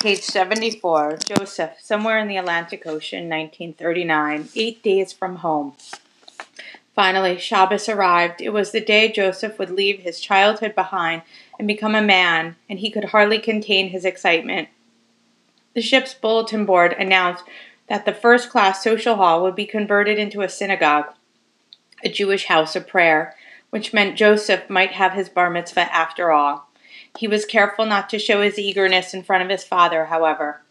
Page 74. Josef, somewhere in the Atlantic Ocean, 1939, eight days from home. Finally, Shabbos arrived. It was the day Josef would leave his childhood behind and become a man, and he could hardly contain his excitement. The ship's bulletin board announced that the first class social hall would be converted into a synagogue, a Jewish house of prayer, which meant Josef might have his bar mitzvah after all. He was careful not to show his eagerness in front of his father, however.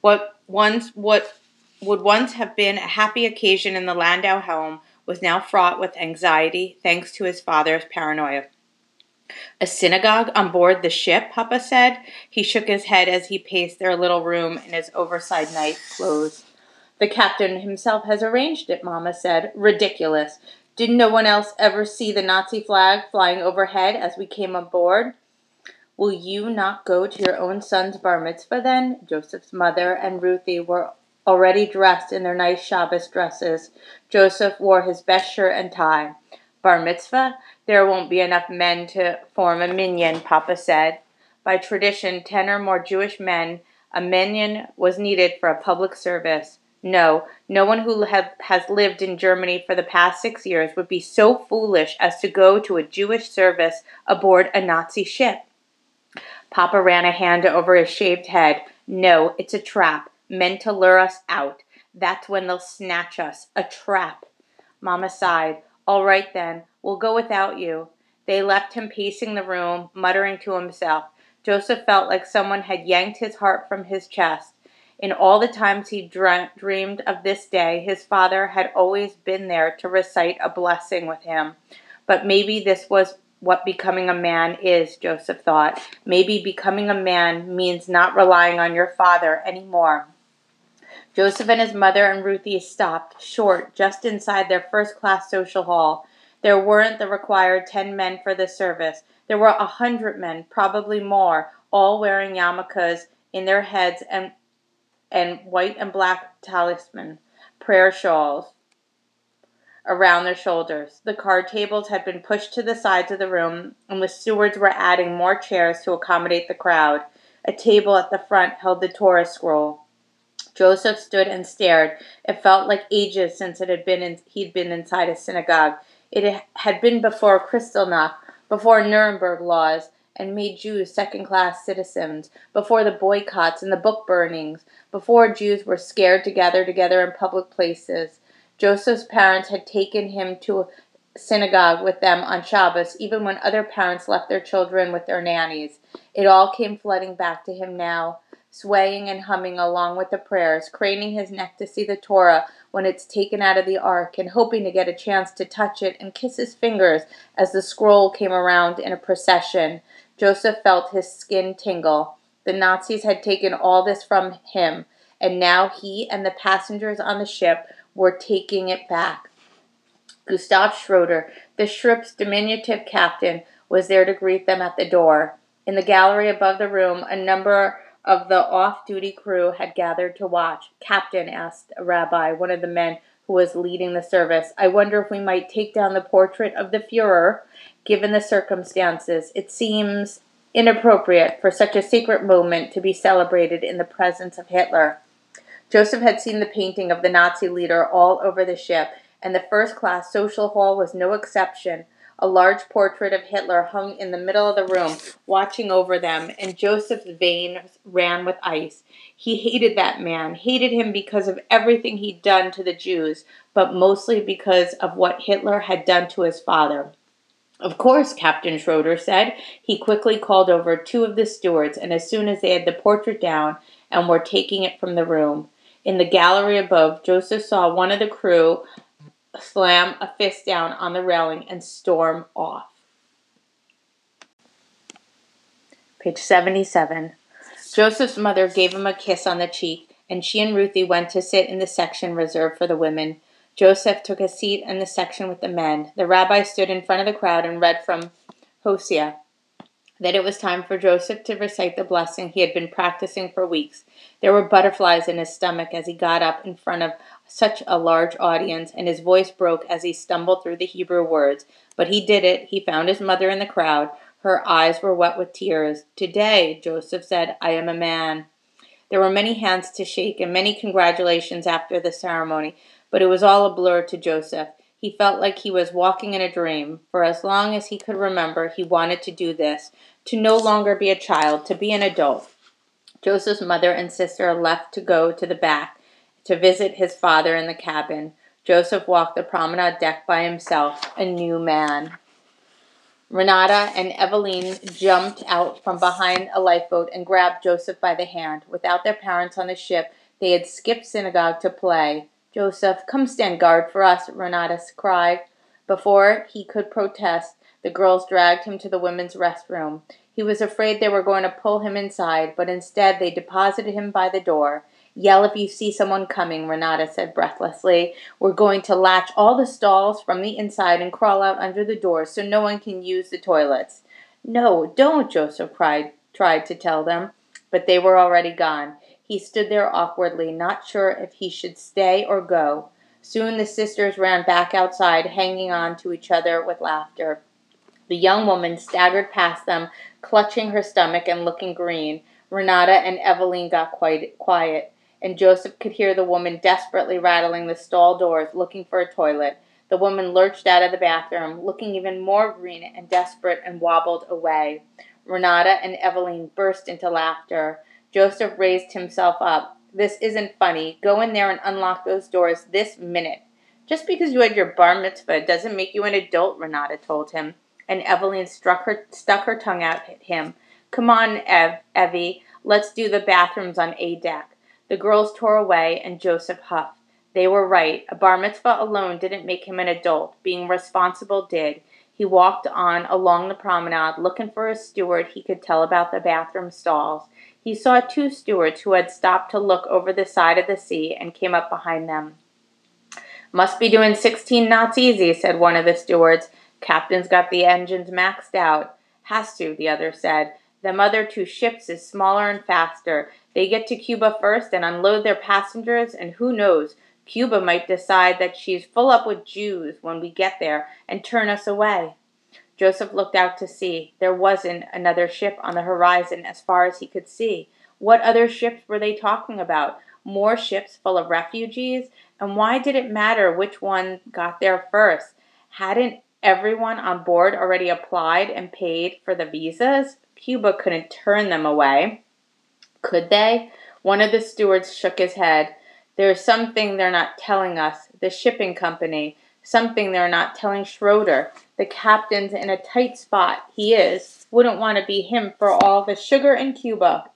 What once what would once have been a happy occasion in the Landau home was now fraught with anxiety thanks to his father's paranoia. A synagogue on board the ship, Papa said. He shook his head as he paced their little room in his oversized night clothes. The captain himself has arranged it, Mamma said. Ridiculous. Didn't no one else ever see the Nazi flag flying overhead as we came aboard? Will you not go to your own son's bar mitzvah then? Josef's mother and Ruthie were already dressed in their nice Shabbos dresses. Josef wore his best shirt and tie. Bar mitzvah? There won't be enough men to form a minyan, Papa said. By tradition, ten or more Jewish men, a minyan was needed for a public service. No, no one who have, has lived in Germany for the past six years would be so foolish as to go to a Jewish service aboard a Nazi ship. Papa ran a hand over his shaved head. No, it's a trap meant to lure us out. That's when they'll snatch us. A trap. Mamma sighed. All right then, we'll go without you. They left him pacing the room, muttering to himself. Josef felt like someone had yanked his heart from his chest. In all the times he dreamed of this day, his father had always been there to recite a blessing with him. But maybe this was what becoming a man is, Josef thought. Maybe becoming a man means not relying on your father any more. Josef and his mother and Ruthie stopped short just inside their first class social hall. There weren't the required ten men for the service. There were a hundred men, probably more, all wearing yarmulkes in their heads and and white and black tallisim, prayer shawls around their shoulders. The card tables had been pushed to the sides of the room, and the stewards were adding more chairs to accommodate the crowd. A table at the front held the Torah scroll. Josef stood and stared. It felt like ages since it had been in, he'd been inside a synagogue. It had been before Kristallnacht, before Nuremberg laws, and made Jews second class citizens, before the boycotts and the book burnings, before Jews were scared to gather together in public places. Josef's parents had taken him to a synagogue with them on Shabbos, even when other parents left their children with their nannies. It all came flooding back to him now swaying and humming along with the prayers, craning his neck to see the Torah when it's taken out of the ark, and hoping to get a chance to touch it and kiss his fingers as the scroll came around in a procession. Josef felt his skin tingle. The Nazis had taken all this from him, and now he and the passengers on the ship were taking it back. Gustav Schroeder, the ship's diminutive captain, was there to greet them at the door. In the gallery above the room, a number of the off duty crew had gathered to watch. Captain, asked a rabbi, one of the men who was leading the service, I wonder if we might take down the portrait of the Fuhrer, given the circumstances. It seems inappropriate for such a secret moment to be celebrated in the presence of Hitler. Josef had seen the painting of the Nazi leader all over the ship, and the first class social hall was no exception. A large portrait of Hitler hung in the middle of the room, watching over them, and Josef's veins ran with ice. He hated that man, hated him because of everything he'd done to the Jews, but mostly because of what Hitler had done to his father. Of course, Captain Schroeder said. He quickly called over two of the stewards, and as soon as they had the portrait down and were taking it from the room, in the gallery above, Josef saw one of the crew slam a fist down on the railing, and storm off. Page 77. Josef's mother gave him a kiss on the cheek, and she and Ruthie went to sit in the section reserved for the women. Josef took a seat in the section with the men. The rabbi stood in front of the crowd and read from Hosea that it was time for Josef to recite the blessing he had been practicing for weeks. There were butterflies in his stomach as he got up in front of such a large audience, and his voice broke as he stumbled through the Hebrew words. But he did it. He found his mother in the crowd. Her eyes were wet with tears. Today, Josef said, I am a man. There were many hands to shake and many congratulations after the ceremony, but it was all a blur to Josef. He felt like he was walking in a dream. For as long as he could remember, he wanted to do this to no longer be a child, to be an adult. Josef's mother and sister left to go to the back to visit his father in the cabin. Josef walked the promenade deck by himself, a new man. Renata and Eveline jumped out from behind a lifeboat and grabbed Josef by the hand. Without their parents on the ship, they had skipped synagogue to play. Josef, come stand guard for us, Renata cried. Before he could protest, the girls dragged him to the women's restroom. He was afraid they were going to pull him inside, but instead they deposited him by the door. Yell if you see someone coming, Renata said breathlessly. We're going to latch all the stalls from the inside and crawl out under the doors so no one can use the toilets. No, don't, Josef cried, tried to tell them, but they were already gone. He stood there awkwardly, not sure if he should stay or go. Soon the sisters ran back outside, hanging on to each other with laughter. The young woman staggered past them, clutching her stomach and looking green. Renata and Eveline got quite quiet and Josef could hear the woman desperately rattling the stall doors looking for a toilet. The woman lurched out of the bathroom, looking even more green and desperate, and wobbled away. Renata and Eveline burst into laughter. Josef raised himself up. This isn't funny. Go in there and unlock those doors this minute. Just because you had your bar mitzvah doesn't make you an adult, Renata told him. And Evelyn struck her, stuck her tongue out at him. Come on, Ev, Evie. Let's do the bathrooms on A deck. The girls tore away, and Josef huffed. They were right. A bar mitzvah alone didn't make him an adult. Being responsible did. He walked on along the promenade, looking for a steward he could tell about the bathroom stalls. He saw two stewards who had stopped to look over the side of the sea and came up behind them. Must be doing 16 knots easy, said one of the stewards. Captain's got the engines maxed out. Has to, the other said. Them other two ships is smaller and faster. They get to Cuba first and unload their passengers, and who knows, Cuba might decide that she's full up with Jews when we get there and turn us away. Josef looked out to sea. There wasn't another ship on the horizon as far as he could see. What other ships were they talking about? More ships full of refugees? And why did it matter which one got there first? Hadn't everyone on board already applied and paid for the visas? Cuba couldn't turn them away. Could they? One of the stewards shook his head. There is something they're not telling us, the shipping company. Something they're not telling Schroeder. The captain's in a tight spot. He is. Wouldn't want to be him for all the sugar in Cuba.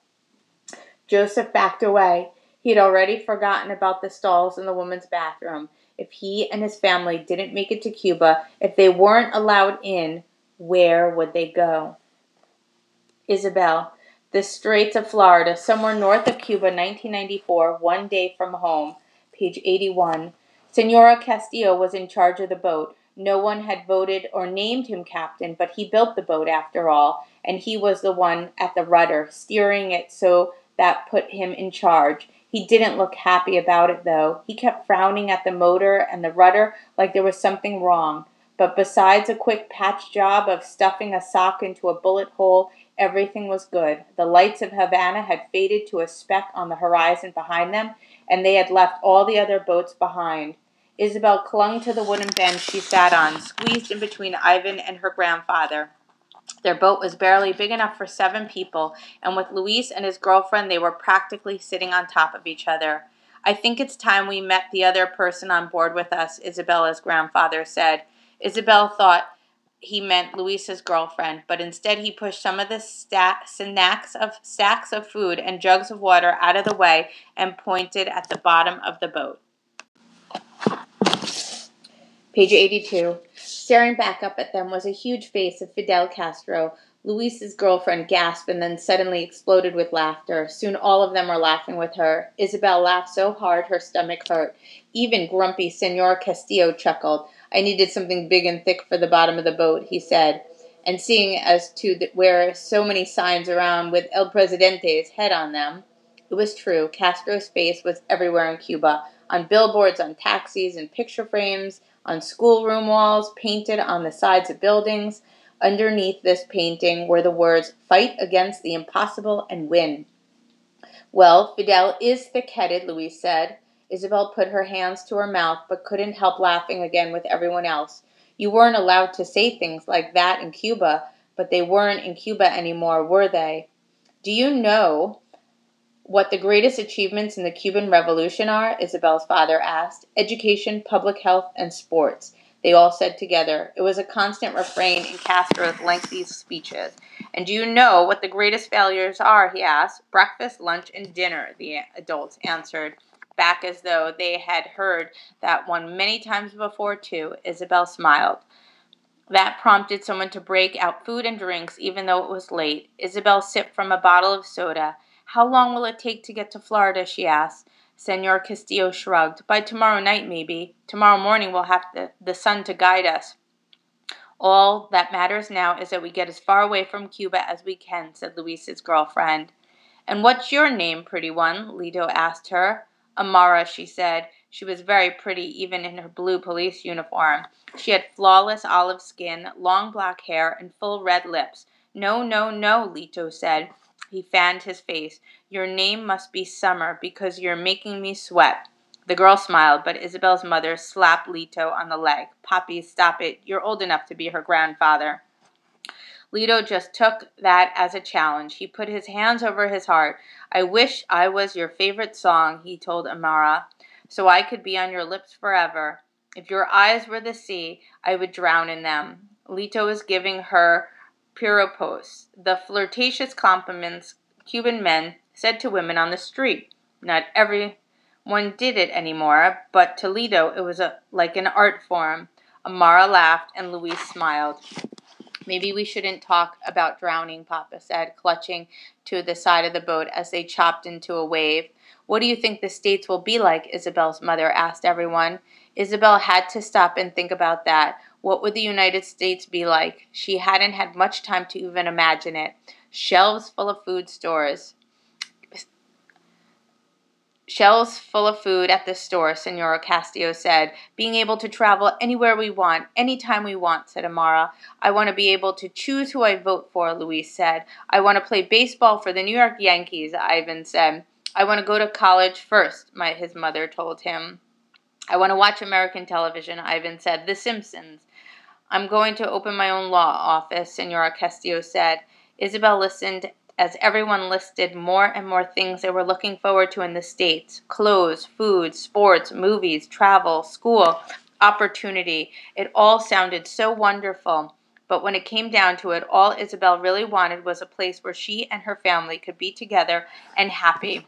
Josef backed away. He had already forgotten about the stalls in the woman's bathroom. If he and his family didn't make it to Cuba, if they weren't allowed in, where would they go? Isabel, the Straits of Florida, somewhere north of Cuba, 1994, one day from home. Page 81. Senora Castillo was in charge of the boat. No one had voted or named him captain, but he built the boat after all, and he was the one at the rudder, steering it so that put him in charge. He didn't look happy about it, though. He kept frowning at the motor and the rudder like there was something wrong. But besides a quick patch job of stuffing a sock into a bullet hole Everything was good. The lights of Havana had faded to a speck on the horizon behind them, and they had left all the other boats behind. Isabel clung to the wooden bench she sat on, squeezed in between Ivan and her grandfather. Their boat was barely big enough for seven people, and with Luis and his girlfriend, they were practically sitting on top of each other. I think it's time we met the other person on board with us, Isabella's grandfather said. Isabel thought he meant Luis's girlfriend, but instead he pushed some of the stacks of stacks of food and jugs of water out of the way and pointed at the bottom of the boat. Page 82. Staring back up at them was a huge face of Fidel Castro. Luis's girlfriend gasped and then suddenly exploded with laughter. Soon all of them were laughing with her. Isabel laughed so hard her stomach hurt. Even grumpy Senor Castillo chuckled. I needed something big and thick for the bottom of the boat, he said. And seeing as to the, where so many signs around with El Presidente's head on them, it was true. Castro's face was everywhere in Cuba, on billboards, on taxis, in picture frames, on schoolroom walls, painted on the sides of buildings. Underneath this painting were the words, Fight against the impossible and win. Well, Fidel is thick headed, Luis said. Isabel put her hands to her mouth but couldn't help laughing again with everyone else. You weren't allowed to say things like that in Cuba, but they weren't in Cuba anymore, were they? Do you know what the greatest achievements in the Cuban Revolution are? Isabel's father asked. Education, public health, and sports. They all said together. It was a constant refrain in Castro's lengthy speeches. And do you know what the greatest failures are? he asked. Breakfast, lunch, and dinner, the adults answered, back as though they had heard that one many times before, too. Isabel smiled. That prompted someone to break out food and drinks, even though it was late. Isabel sipped from a bottle of soda. How long will it take to get to Florida? she asked. Senor Castillo shrugged. By tomorrow night, maybe. Tomorrow morning we'll have the, sun to guide us. All that matters now is that we get as far away from Cuba as we can, said Luis's girlfriend. And what's your name, pretty one? Lito asked her. Amara, she said. She was very pretty, even in her blue police uniform. She had flawless olive skin, long black hair, and full red lips. No, no, no, Lito said. He fanned his face. Your name must be Summer because you're making me sweat. The girl smiled, but Isabel's mother slapped Lito on the leg. Papi, stop it. You're old enough to be her grandfather. Lito just took that as a challenge. He put his hands over his heart. I wish I was your favorite song, he told Amara, so I could be on your lips forever. If your eyes were the sea, I would drown in them. Lito was giving her piropos, the flirtatious compliments Cuban men said to women on the street. Not everyone did it anymore, but to Lito it was a, like an art form. Amara laughed and Luis smiled. Maybe we shouldn't talk about drowning, Papa said, clutching to the side of the boat as they chopped into a wave. What do you think the States will be like? Isabel's mother asked everyone. Isabel had to stop and think about that. What would the United States be like? She hadn't had much time to even imagine it. Shelves full of food stores. Shelves full of food at the store, Senora Castillo said. Being able to travel anywhere we want, anytime we want, said Amara. I want to be able to choose who I vote for, Luis said. I want to play baseball for the New York Yankees, Ivan said. I want to go to college first, my, his mother told him. I want to watch American television, Ivan said. The Simpsons. I'm going to open my own law office, Senora Castillo said. Isabel listened as everyone listed more and more things they were looking forward to in the States clothes, food, sports, movies, travel, school, opportunity. It all sounded so wonderful. But when it came down to it, all Isabel really wanted was a place where she and her family could be together and happy.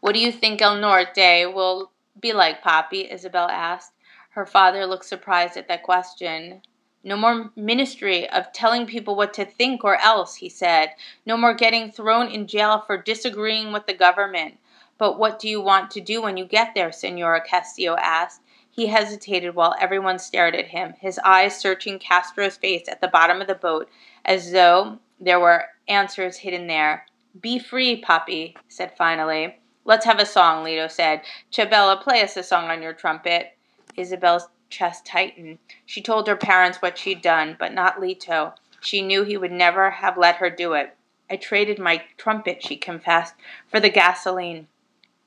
What do you think El Norte will be like, Papi? Isabel asked. Her father looked surprised at that question. No more ministry of telling people what to think or else, he said. No more getting thrown in jail for disagreeing with the government. But what do you want to do when you get there? Senora Castillo asked. He hesitated while everyone stared at him, his eyes searching Castro's face at the bottom of the boat, as though there were answers hidden there. Be free, Papi, said finally. Let's have a song, Lito said. Chabela, play us a song on your trumpet. Isabel's chest tightened. She told her parents what she'd done, but not Lito. She knew he would never have let her do it. I traded my trumpet, she confessed, for the gasoline.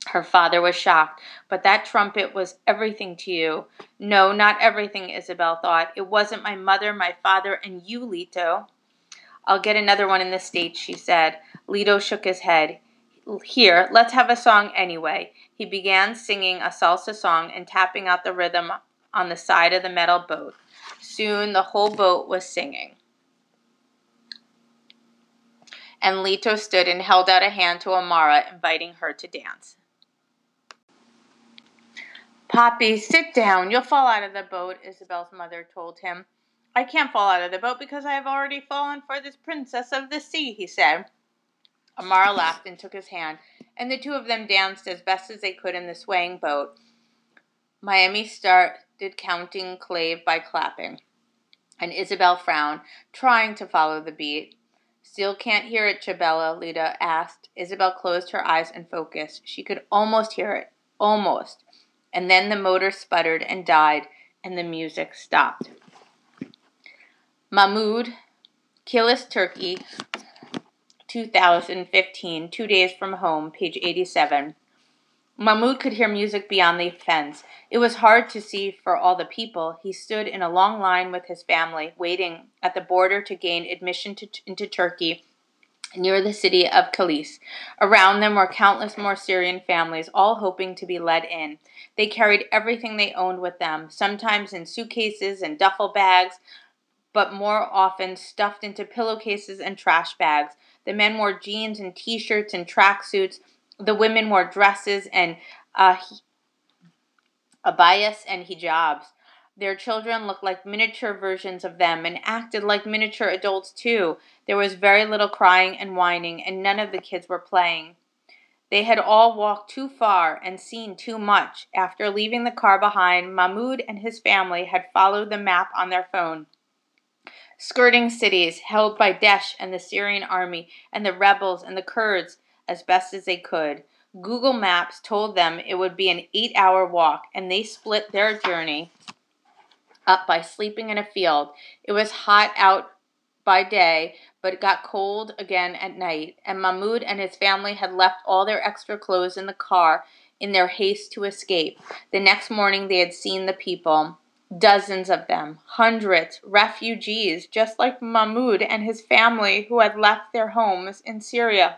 Her father was shocked. But that trumpet was everything to you. No, not everything, Isabel thought. It wasn't my mother, my father, and you, Lito. I'll get another one in the States, she said. Lito shook his head. Here, let's have a song anyway. He began singing a salsa song and tapping out the rhythm on the side of the metal boat. Soon the whole boat was singing. And Lito stood and held out a hand to Amara, inviting her to dance. Papi, sit down. You'll fall out of the boat, Isabel's mother told him. I can't fall out of the boat because I have already fallen for this princess of the sea, he said. Amara laughed and took his hand, and the two of them danced as best as they could in the swaying boat. Mami started counting clave by clapping, and Isabel frowned, trying to follow the beat. Still can't hear it, Chabela, Lito asked. Isabel closed her eyes and focused. She could almost hear it. Almost. And then the motor sputtered and died, and the music stopped. Mahmoud, Kilis turkey, 2015, Two Days from Home, page 87. Mahmoud could hear music beyond the fence. It was hard to see for all the people. He stood in a long line with his family, waiting at the border to gain admission to, into Turkey near the city of Kilis. Around them were countless more Syrian families, all hoping to be let in. They carried everything they owned with them, sometimes in suitcases and duffel bags, but more often stuffed into pillowcases and trash bags. The men wore jeans and t shirts and tracksuits. The women wore dresses and uh, abayas and hijabs. Their children looked like miniature versions of them and acted like miniature adults too. There was very little crying and whining, and none of the kids were playing. They had all walked too far and seen too much. After leaving the car behind, Mahmoud and his family had followed the map on their phone skirting cities held by Daesh and the Syrian army and the rebels and the Kurds as best as they could. Google Maps told them it would be an eight hour walk, and they split their journey up by sleeping in a field. It was hot out by day, but it got cold again at night, and Mahmoud and his family had left all their extra clothes in the car in their haste to escape. The next morning they had seen the people. Dozens of them, hundreds, refugees, just like Mahmoud and his family who had left their homes in Syria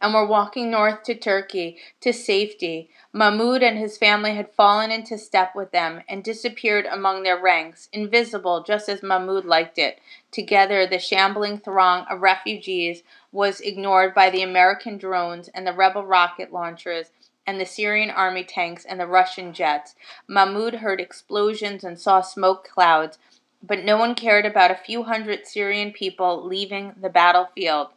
and were walking north to Turkey to safety. Mahmoud and his family had fallen into step with them and disappeared among their ranks, invisible just as Mahmoud liked it. Together, the shambling throng of refugees was ignored by the American drones and the rebel rocket launchers and the Syrian army tanks and the Russian jets. Mahmoud heard explosions and saw smoke clouds, but no one cared about a few hundred Syrian people leaving the battlefield.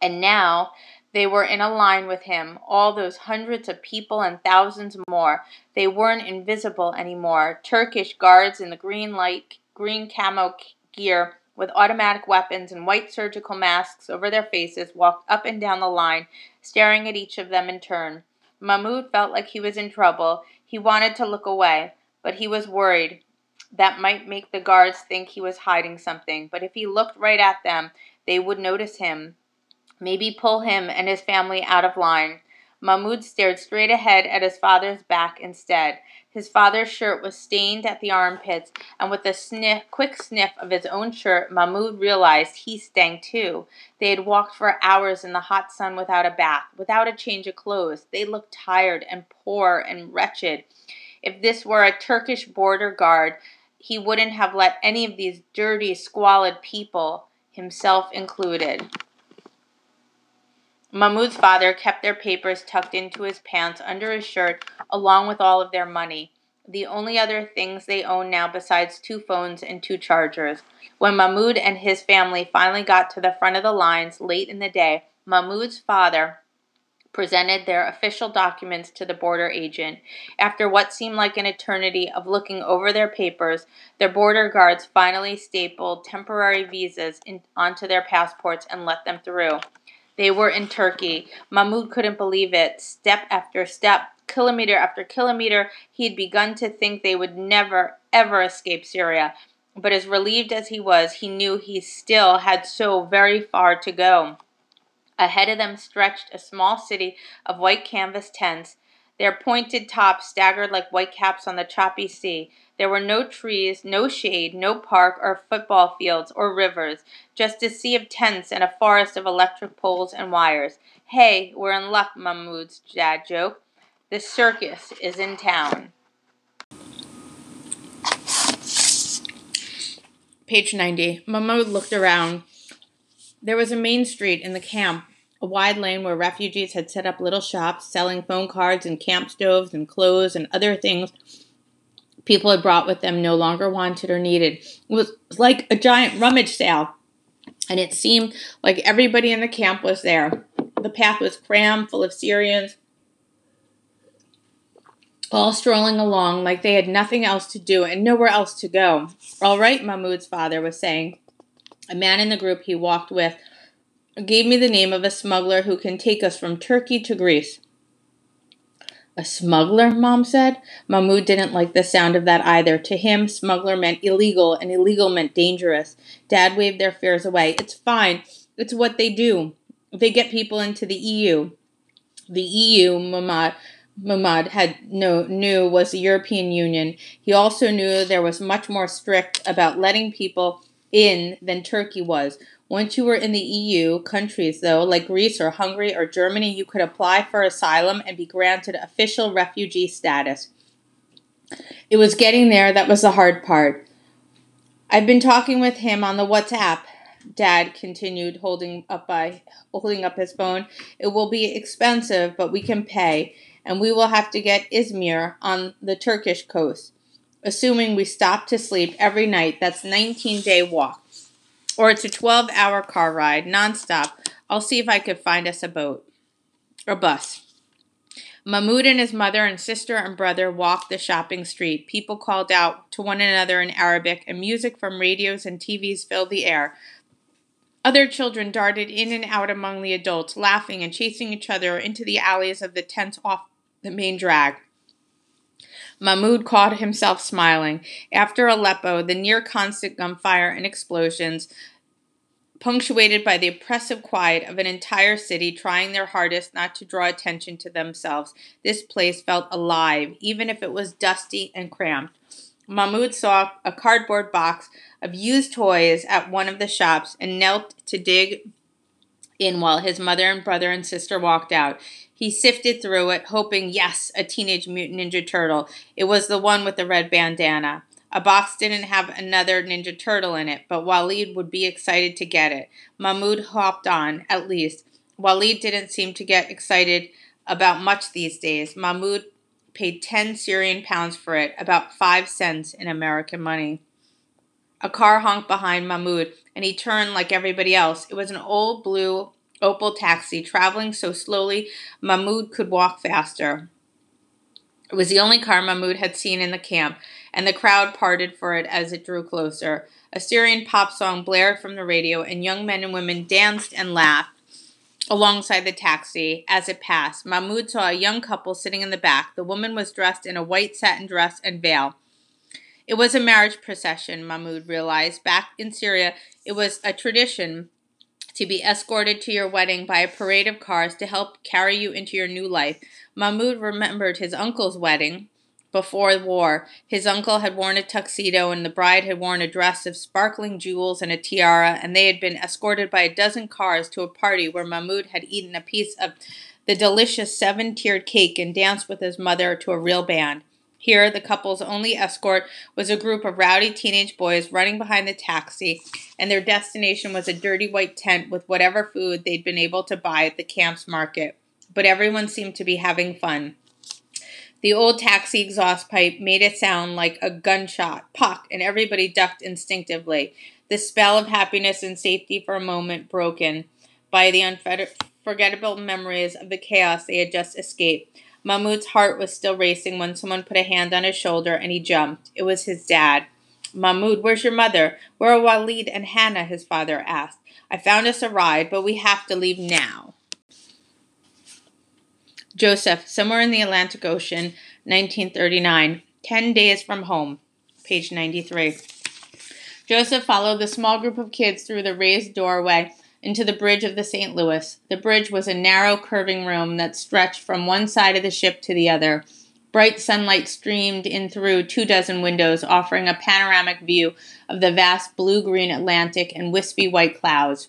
And now they were in a line with him, all those hundreds of people and thousands more. They weren't invisible anymore. Turkish guards in the green light, green camo gear with automatic weapons and white surgical masks over their faces walked up and down the line, staring at each of them in turn. Mahmoud felt like he was in trouble. He wanted to look away, but he was worried. That might make the guards think he was hiding something, but if he looked right at them, they would notice him. Maybe pull him and his family out of line. Mahmoud stared straight ahead at his father's back instead. His father's shirt was stained at the armpits, and with a sniff, quick sniff of his own shirt, Mahmoud realized he stank too. They had walked for hours in the hot sun without a bath, without a change of clothes. They looked tired and poor and wretched. If this were a Turkish border guard, he wouldn't have let any of these dirty, squalid people, himself included. Mahmoud's father kept their papers tucked into his pants under his shirt, along with all of their money. The only other things they owned now besides two phones and two chargers. When Mahmoud and his family finally got to the front of the lines late in the day, Mahmoud's father presented their official documents to the border agent. After what seemed like an eternity of looking over their papers, their border guards finally stapled temporary visas in, onto their passports and let them through. They were in Turkey. Mahmoud couldn't believe it. Step after step, kilometer after kilometer, he had begun to think they would never, ever escape Syria. But as relieved as he was, he knew he still had so very far to go. Ahead of them stretched a small city of white canvas tents. Their pointed tops staggered like white caps on the choppy sea. There were no trees, no shade, no park or football fields or rivers, just a sea of tents and a forest of electric poles and wires. Hey, we're in luck, Mahmoud's dad joked. The circus is in town. Page 90. Mahmoud looked around. There was a main street in the camp, a wide lane where refugees had set up little shops selling phone cards and camp stoves and clothes and other things people had brought with them no longer wanted or needed. It was like a giant rummage sale, and it seemed like everybody in the camp was there. The path was crammed full of Syrians, all strolling along like they had nothing else to do and nowhere else to go. All right, Mahmoud's father was saying. A man in the group he walked with gave me the name of a smuggler who can take us from Turkey to Greece. A smuggler, Mom said. Mahmoud didn't like the sound of that either. To him, smuggler meant illegal, and illegal meant dangerous. Dad waved their fears away. It's fine. It's what they do. They get people into the EU. The EU, Mahmoud, Mahmoud had no, knew was the European Union. He also knew there was much more strict about letting people in than Turkey was. Once you were in the EU countries, though, like Greece or Hungary or Germany, you could apply for asylum and be granted official refugee status. It was getting there that was the hard part. I've been talking with him on the WhatsApp. Dad continued, holding up by holding up his phone. It will be expensive, but we can pay, and we will have to get Izmir on the Turkish coast. Assuming we stop to sleep every night, that's 19 day walk or it's a 12 hour car ride nonstop. I'll see if I could find us a boat or bus. Mahmoud and his mother and sister and brother walked the shopping street. People called out to one another in Arabic, and music from radios and TVs filled the air. Other children darted in and out among the adults, laughing and chasing each other into the alleys of the tents off the main drag. Mahmoud caught himself smiling. After Aleppo, the near constant gunfire and explosions, punctuated by the oppressive quiet of an entire city trying their hardest not to draw attention to themselves, this place felt alive, even if it was dusty and cramped. Mahmoud saw a cardboard box of used toys at one of the shops and knelt to dig in while his mother and brother and sister walked out. He sifted through it, hoping, yes, a Teenage Mutant Ninja Turtle. It was the one with the red bandana. A box didn't have another Ninja Turtle in it, but Walid would be excited to get it. Mahmoud hopped on, at least. Walid didn't seem to get excited about much these days. Mahmoud paid 10 Syrian pounds for it, about 5 cents in American money. A car honked behind Mahmoud, and he turned like everybody else. It was an old blue Opel taxi, traveling so slowly Mahmoud could walk faster. It was the only car Mahmoud had seen in the camp, and the crowd parted for it as it drew closer. A Syrian pop song blared from the radio, and young men and women danced and laughed alongside the taxi as it passed. Mahmoud saw a young couple sitting in the back. The woman was dressed in a white satin dress and veil. It was a marriage procession, Mahmoud realized. Back in Syria, it was a tradition to be escorted to your wedding by a parade of cars to help carry you into your new life. Mahmoud remembered his uncle's wedding before the war. His uncle had worn a tuxedo and the bride had worn a dress of sparkling jewels and a tiara, and they had been escorted by a dozen cars to a party where Mahmoud had eaten a piece of the delicious seven tiered cake and danced with his mother to a real band. Here, the couple's only escort was a group of rowdy teenage boys running behind the taxi, and their destination was a dirty white tent with whatever food they'd been able to buy at the camp's market. But everyone seemed to be having fun. The old taxi exhaust pipe made it sound like a gunshot, pock, and everybody ducked instinctively. The spell of happiness and safety for a moment broken by the unforgettable memories of the chaos they had just escaped. Mahmoud's heart was still racing when someone put a hand on his shoulder and he jumped. It was his dad. Mahmoud, where's your mother? Where are Walid and Hana? his father asked. I found us a ride, but we have to leave now. Josef, somewhere in the Atlantic Ocean, 1939, 10 days from home, page 93. Josef followed the small group of kids through the raised doorway into the bridge of the St. Louis. The bridge was a narrow, curving room that stretched from one side of the ship to the other. Bright sunlight streamed in through two dozen windows, offering a panoramic view of the vast blue green Atlantic and wispy white clouds.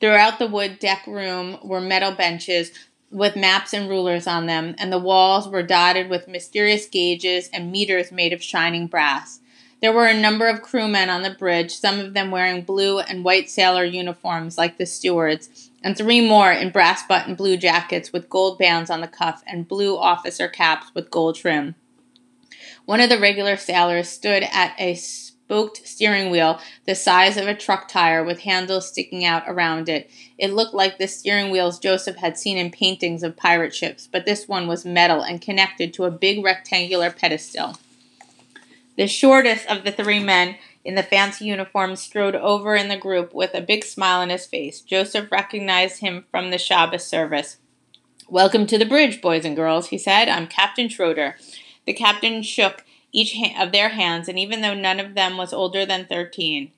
Throughout the wood deck room were metal benches with maps and rulers on them, and the walls were dotted with mysterious gauges and meters made of shining brass. There were a number of crewmen on the bridge, some of them wearing blue and white sailor uniforms like the stewards, and three more in brass button blue jackets with gold bands on the cuff and blue officer caps with gold trim. One of the regular sailors stood at a spoked steering wheel the size of a truck tire with handles sticking out around it. It looked like the steering wheels Josef had seen in paintings of pirate ships, but this one was metal and connected to a big rectangular pedestal. The shortest of the three men in the fancy uniform strode over in the group with a big smile on his face. Josef recognized him from the Shabbos service. Welcome to the bridge, boys and girls, he said. I'm Captain Schroeder. The captain shook each of their hands, and even though none of them was older than thirteen,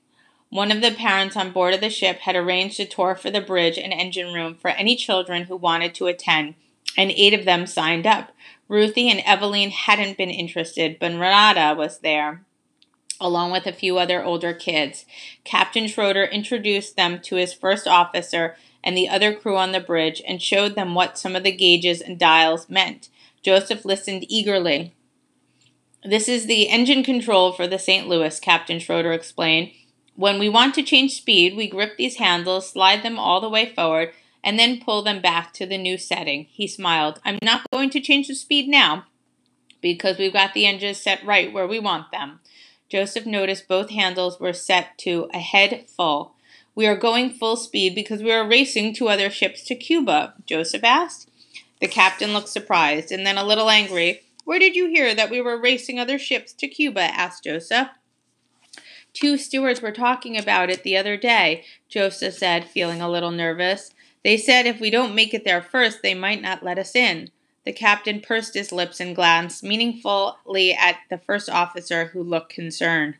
One of the parents on board of the ship had arranged a tour for the bridge and engine room for any children who wanted to attend, and eight of them signed up. Ruthie and Eveline hadn't been interested, but Renata was there, along with a few other older kids. Captain Schroeder introduced them to his first officer and the other crew on the bridge and showed them what some of the gauges and dials meant. Josef listened eagerly. This is the engine control for the St. Louis, Captain Schroeder explained. When we want to change speed, we grip these handles, slide them all the way forward, and then pull them back to the new setting. He smiled. I'm not going to change the speed now because we've got the engines set right where we want them. Josef noticed both handles were set to ahead full. We are going full speed because we are racing two other ships to Cuba, Josef asked. The captain looked surprised and then a little angry. Where did you hear that we were racing other ships to Cuba? asked Josef. Two stewards were talking about it the other day, Josef said, feeling a little nervous. They said if we don't make it there first, they might not let us in. The captain pursed his lips and glanced meaningfully at the first officer, who looked concerned.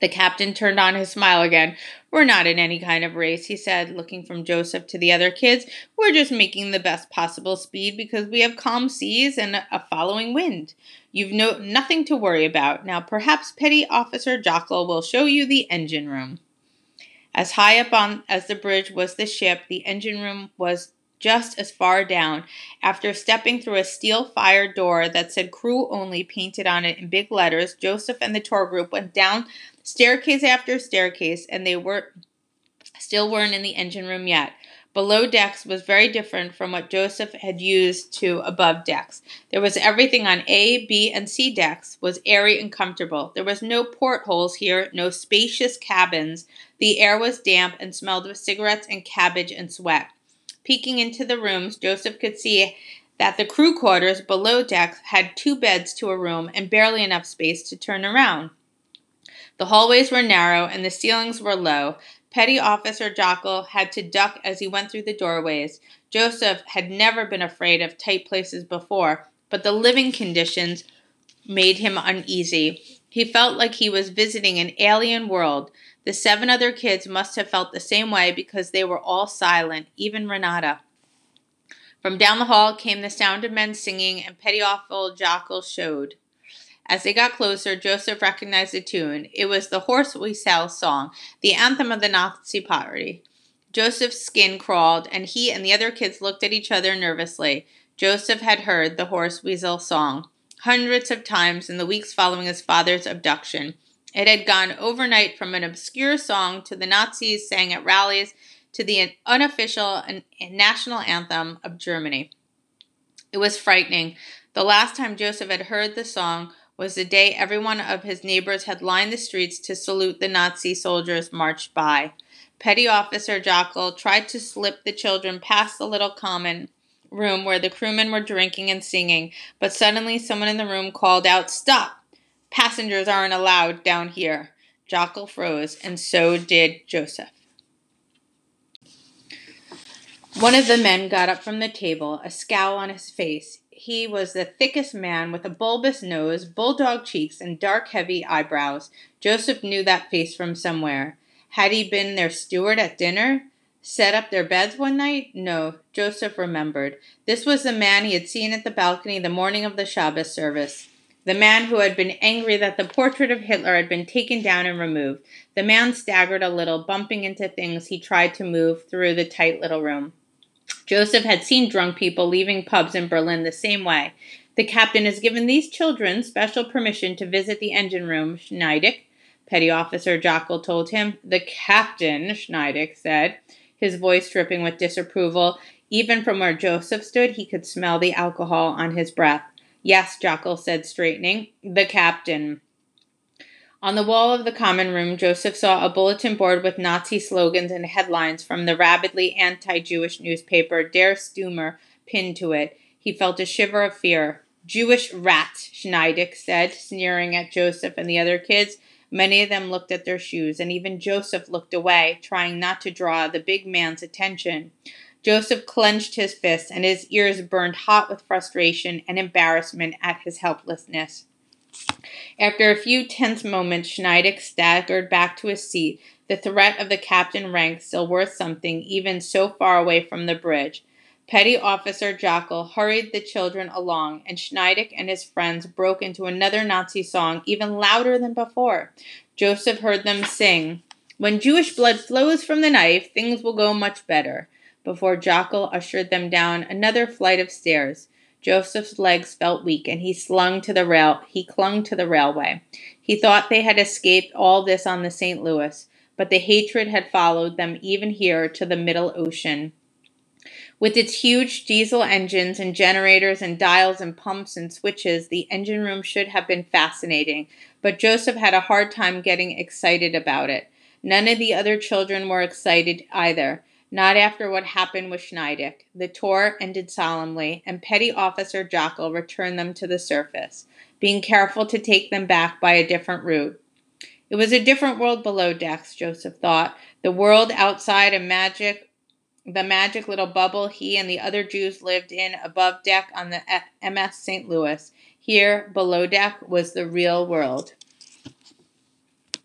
The captain turned on his smile again. We're not in any kind of race, he said, looking from Josef to the other kids. We're just making the best possible speed because we have calm seas and a following wind. You've no nothing to worry about. Now perhaps Petty Officer Jockle will show you the engine room. As high up on as the bridge was the ship, the engine room was just as far down. After stepping through a steel fire door that said crew only painted on it in big letters, Josef and the tour group went down staircase after staircase, and they were still weren't in the engine room yet. Below decks was very different from what Josef had used to above decks. There was everything on A, B, and C decks was airy and comfortable. There was no portholes here, no spacious cabins. The air was damp and smelled of cigarettes and cabbage and sweat. Peeking into the rooms, Josef could see that the crew quarters below decks had two beds to a room and barely enough space to turn around. The hallways were narrow and the ceilings were low. Petty Officer Jockle had to duck as he went through the doorways. Josef had never been afraid of tight places before, but the living conditions made him uneasy. He felt like he was visiting an alien world. The seven other kids must have felt the same way because they were all silent, even Renata. From down the hall came the sound of men singing, and Petty Officer Jockle showed. As they got closer, Josef recognized the tune. It was the Horst Wessel song, the anthem of the Nazi Party. Josef's skin crawled, and he and the other kids looked at each other nervously. Josef had heard the Horst Wessel song hundreds of times in the weeks following his father's abduction. It had gone overnight from an obscure song to the Nazis sang at rallies to the unofficial national anthem of Germany. It was frightening. The last time Josef had heard the song was the day every one of his neighbors had lined the streets to salute the Nazi soldiers marched by. Petty Officer Jockel tried to slip the children past the little common room where the crewmen were drinking and singing, but suddenly someone in the room called out, Stop! Passengers aren't allowed down here. Jockel froze, and so did Josef. One of the men got up from the table, a scowl on his face. He was the thickest man with a bulbous nose, bulldog cheeks, and dark, heavy eyebrows. Josef knew that face from somewhere. Had he been their steward at dinner? Set up their beds one night? No, Josef remembered. This was the man he had seen at the balcony the morning of the Shabbos service. The man who had been angry that the portrait of Hitler had been taken down and removed. The man staggered a little, bumping into things he tried to move through the tight little room. Josef had seen drunk people leaving pubs in Berlin the same way. The captain has given these children special permission to visit the engine room, Schiendick. Petty Officer Jockel told him. The captain, Schiendick said, his voice dripping with disapproval. Even from where Josef stood, he could smell the alcohol on his breath. Yes, Jockel said, straightening. The captain. On the wall of the common room, Josef saw a bulletin board with Nazi slogans and headlines from the rabidly anti Jewish newspaper Der Stürmer pinned to it. He felt a shiver of fear. Jewish rats, Schiendick said, sneering at Josef and the other kids. Many of them looked at their shoes, and even Josef looked away, trying not to draw the big man's attention. Josef clenched his fists, and his ears burned hot with frustration and embarrassment at his helplessness. After a few tense moments, Schiendick staggered back to his seat, the threat of the captain rank still worth something, even so far away from the bridge. Petty Officer Jockel hurried the children along, and Schiendick and his friends broke into another Nazi song, even louder than before. Josef heard them sing, When Jewish blood flows from the knife, things will go much better, before Jockel ushered them down another flight of stairs. Josef's legs felt weak, and he slung to the rail. He clung to the railway. He thought they had escaped all this on the St. Louis, but the hatred had followed them even here to the Middle Ocean. With its huge diesel engines and generators and dials and pumps and switches, the engine room should have been fascinating, but Josef had a hard time getting excited about it. None of the other children were excited either, not after what happened with Schiendick. The tour ended solemnly, and Petty Officer Jockel returned them to the surface, being careful to take them back by a different route. It was a different world below decks, Josef thought. The world outside a magic the magic little bubble he and the other Jews lived in above deck on the MS St. Louis. Here, below deck, was the real world.